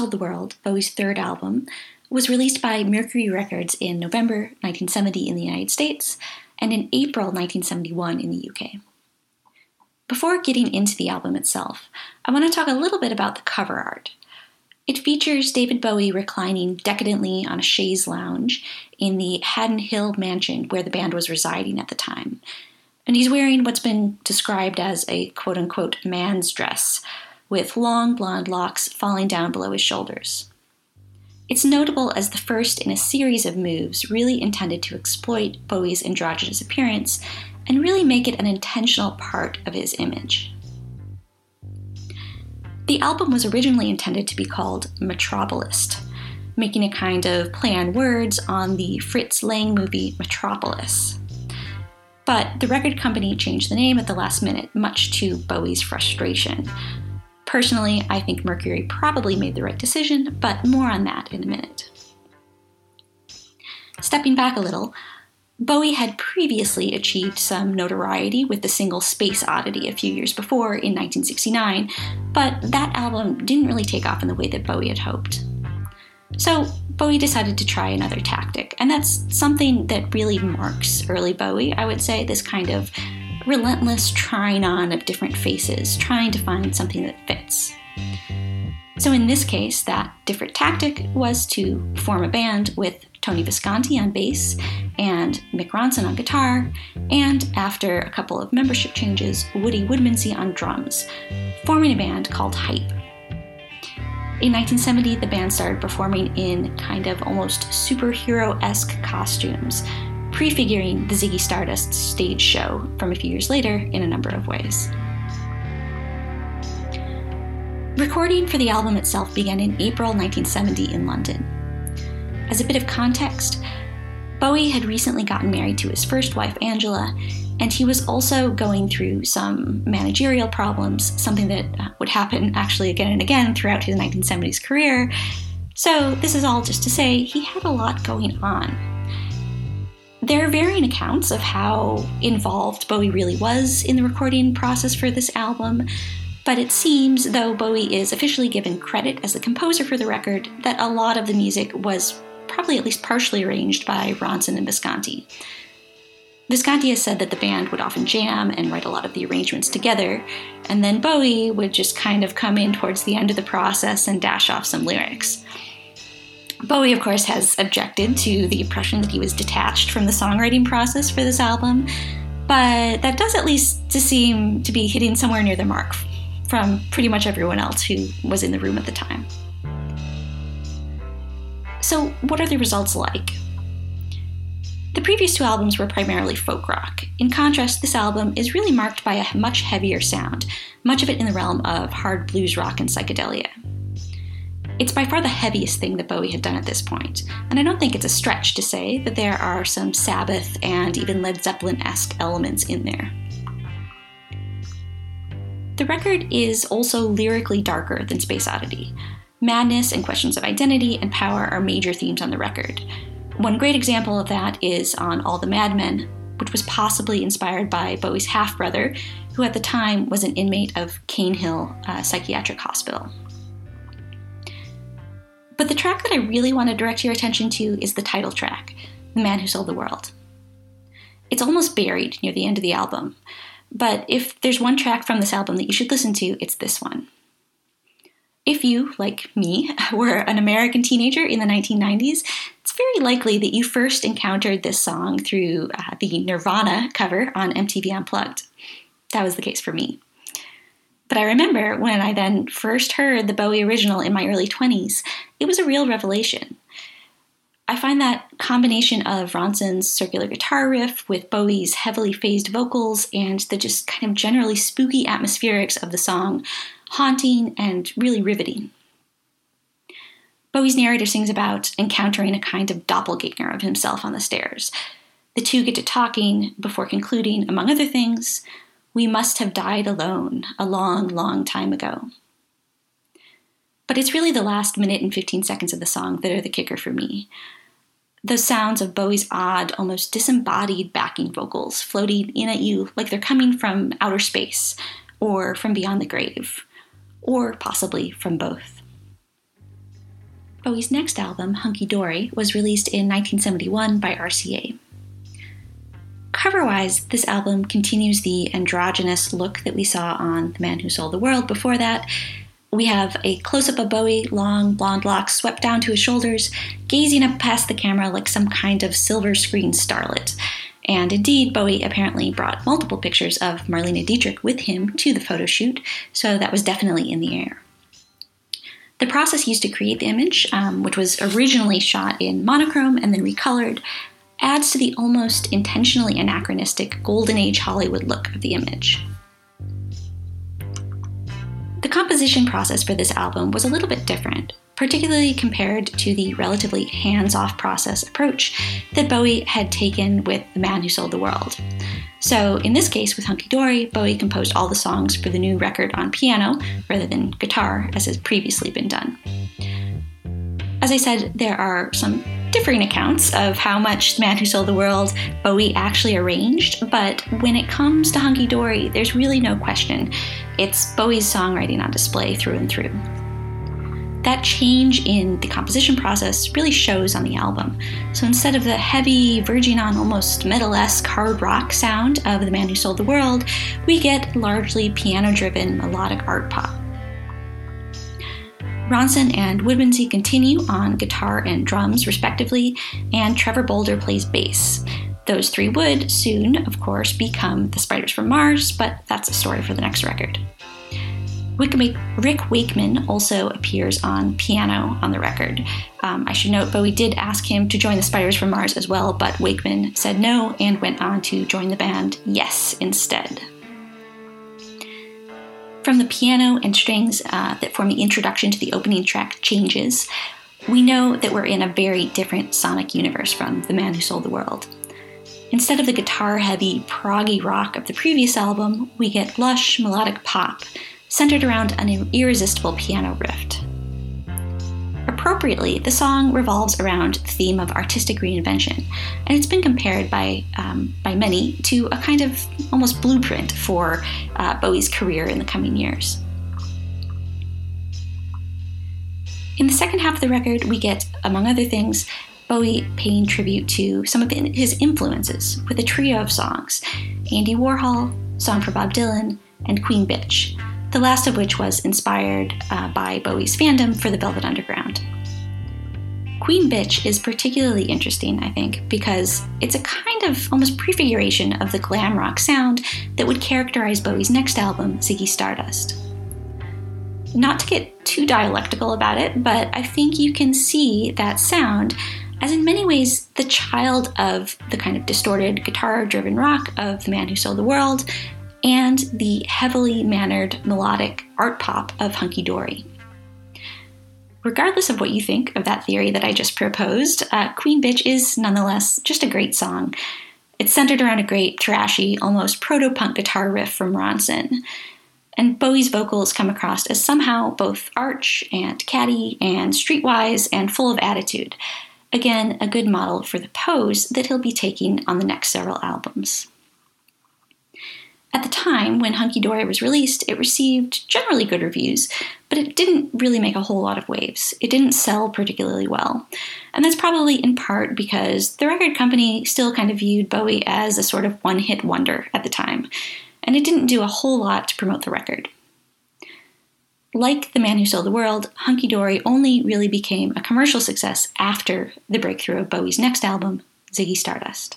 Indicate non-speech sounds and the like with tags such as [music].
Sold the World, Bowie's third album, was released by Mercury Records in November 1970 in the United States and in April 1971 in the UK. Before getting into the album itself, I want to talk a little bit about the cover art. It features David Bowie reclining decadently on a chaise lounge in the Haddon Hall mansion where the band was residing at the time. And he's wearing what's been described as a quote unquote man's dress, with long blonde locks falling down below his shoulders. It's notable as the first in a series of moves really intended to exploit Bowie's androgynous appearance and really make it an intentional part of his image. The album was originally intended to be called Metropolis, making a kind of play on words on the Fritz Lang movie Metropolis. But the record company changed the name at the last minute, much to Bowie's frustration. Personally, I think Mercury probably made the right decision, but more on that in a minute. Stepping back a little, Bowie had previously achieved some notoriety with the single Space Oddity a few years before in 1969, but that album didn't really take off in the way that Bowie had hoped. So, Bowie decided to try another tactic, and that's something that really marks early Bowie, I would say, this kind of relentless trying on of different faces, trying to find something that fits. So, in this case, that different tactic was to form a band with Tony Visconti on bass and Mick Ronson on guitar, and after a couple of membership changes, Woody Woodmansey on drums, forming a band called Hype. In 1970, the band started performing in kind of almost superhero esque costumes, prefiguring the Ziggy Stardust stage show from a few years later in a number of ways. Recording for the album itself began in April 1970 in London. As a bit of context, Bowie had recently gotten married to his first wife, Angela, and he was also going through some managerial problems, something that uh, would happen actually again and again throughout his 1970s career. So, this is all just to say he had a lot going on. There are varying accounts of how involved Bowie really was in the recording process for this album, but it seems, though Bowie is officially given credit as the composer for the record, that a lot of the music was probably at least partially arranged by Ronson and Visconti. Visconti has said that the band would often jam and write a lot of the arrangements together, and then Bowie would just kind of come in towards the end of the process and dash off some lyrics. Bowie, of course, has objected to the impression that he was detached from the songwriting process for this album, but that does at least seem to be hitting somewhere near the mark from pretty much everyone else who was in the room at the time. So, what are the results like? The previous two albums were primarily folk rock. In contrast, this album is really marked by a much heavier sound, much of it in the realm of hard blues rock and psychedelia. It's by far the heaviest thing that Bowie had done at this point, and I don't think it's a stretch to say that there are some Sabbath and even Led Zeppelin esque elements in there. The record is also lyrically darker than Space Oddity. Madness and questions of identity and power are major themes on the record, one great example of that is on All the Madmen, which was possibly inspired by Bowie's half brother, who at the time was an inmate of Cane Hill uh, Psychiatric Hospital. But the track that I really want to direct your attention to is the title track, The Man Who Sold the World. It's almost buried near the end of the album, but if there's one track from this album that you should listen to, it's this one. If you, like me, [laughs] were an American teenager in the 1990s, it's very likely that you first encountered this song through uh, the Nirvana cover on MTV Unplugged. That was the case for me. But I remember when I then first heard the Bowie original in my early 20s, it was a real revelation. I find that combination of Ronson's circular guitar riff with Bowie's heavily phased vocals and the just kind of generally spooky atmospherics of the song haunting, and really riveting. Bowie's narrator sings about encountering a kind of doppelganger of himself on the stairs. The two get to talking before concluding, among other things, we must have died alone a long, long time ago. But it's really the last minute and 15 seconds of the song that are the kicker for me. Those sounds of Bowie's odd, almost disembodied backing vocals floating in at you like they're coming from outer space or from beyond the grave or possibly from both. Bowie's next album, Hunky Dory, was released in 1971 by RCA. Cover wise, this album continues the androgynous look that we saw on The Man Who Sold the World before that. We have a close up of Bowie, long blonde locks swept down to his shoulders, gazing up past the camera like some kind of silver screen starlet. And indeed, Bowie apparently brought multiple pictures of Marlene Dietrich with him to the photo shoot, so that was definitely in the air. The process used to create the image, um, which was originally shot in monochrome and then recolored, adds to the almost intentionally anachronistic Golden Age Hollywood look of the image. The composition process for this album was a little bit different, particularly compared to the relatively hands off process approach that Bowie had taken with The Man Who Sold the World. So, in this case, with Hunky Dory, Bowie composed all the songs for the new record on piano rather than guitar, as has previously been done. As I said, there are some differing accounts of how much The Man Who Sold the World Bowie actually arranged, but when it comes to Hunky Dory, there's really no question. It's Bowie's songwriting on display through and through. That change in the composition process really shows on the album. So instead of the heavy, verging on almost metal esque hard rock sound of The Man Who Sold the World, we get largely piano driven melodic art pop. Ronson and Woodmansey continue on guitar and drums, respectively, and Trevor Bolder plays bass. Those three would soon, of course, become the Spiders from Mars, but that's a story for the next record. Rick Wakeman also appears on piano on the record. Um, I should note Bowie did ask him to join the Spiders from Mars as well, but Wakeman said no and went on to join the band Yes instead. From the piano and strings uh, that form the introduction to the opening track changes, we know that we're in a very different sonic universe from The Man Who Sold the World. Instead of the guitar heavy, proggy rock of the previous album, we get lush, melodic pop, centered around an irresistible piano riff. Appropriately, the song revolves around the theme of artistic reinvention, and it's been compared by, um, by many to a kind of almost blueprint for uh, Bowie's career in the coming years. In the second half of the record, we get, among other things, Bowie paying tribute to some of his influences with a trio of songs Andy Warhol, Song for Bob Dylan, and Queen Bitch, the last of which was inspired uh, by Bowie's fandom for the Velvet Underground. Queen Bitch is particularly interesting, I think, because it's a kind of almost prefiguration of the glam rock sound that would characterize Bowie's next album, Ziggy Stardust. Not to get too dialectical about it, but I think you can see that sound as in many ways the child of the kind of distorted guitar driven rock of The Man Who Sold the World and the heavily mannered melodic art pop of Hunky Dory. Regardless of what you think of that theory that I just proposed, uh, Queen Bitch is nonetheless just a great song. It's centered around a great, thrashy, almost proto punk guitar riff from Ronson. And Bowie's vocals come across as somehow both arch and catty and streetwise and full of attitude. Again, a good model for the pose that he'll be taking on the next several albums. At the time, when Hunky Dory was released, it received generally good reviews, but it didn't really make a whole lot of waves. It didn't sell particularly well. And that's probably in part because the record company still kind of viewed Bowie as a sort of one hit wonder at the time, and it didn't do a whole lot to promote the record. Like The Man Who Sold the World, Hunky Dory only really became a commercial success after the breakthrough of Bowie's next album, Ziggy Stardust.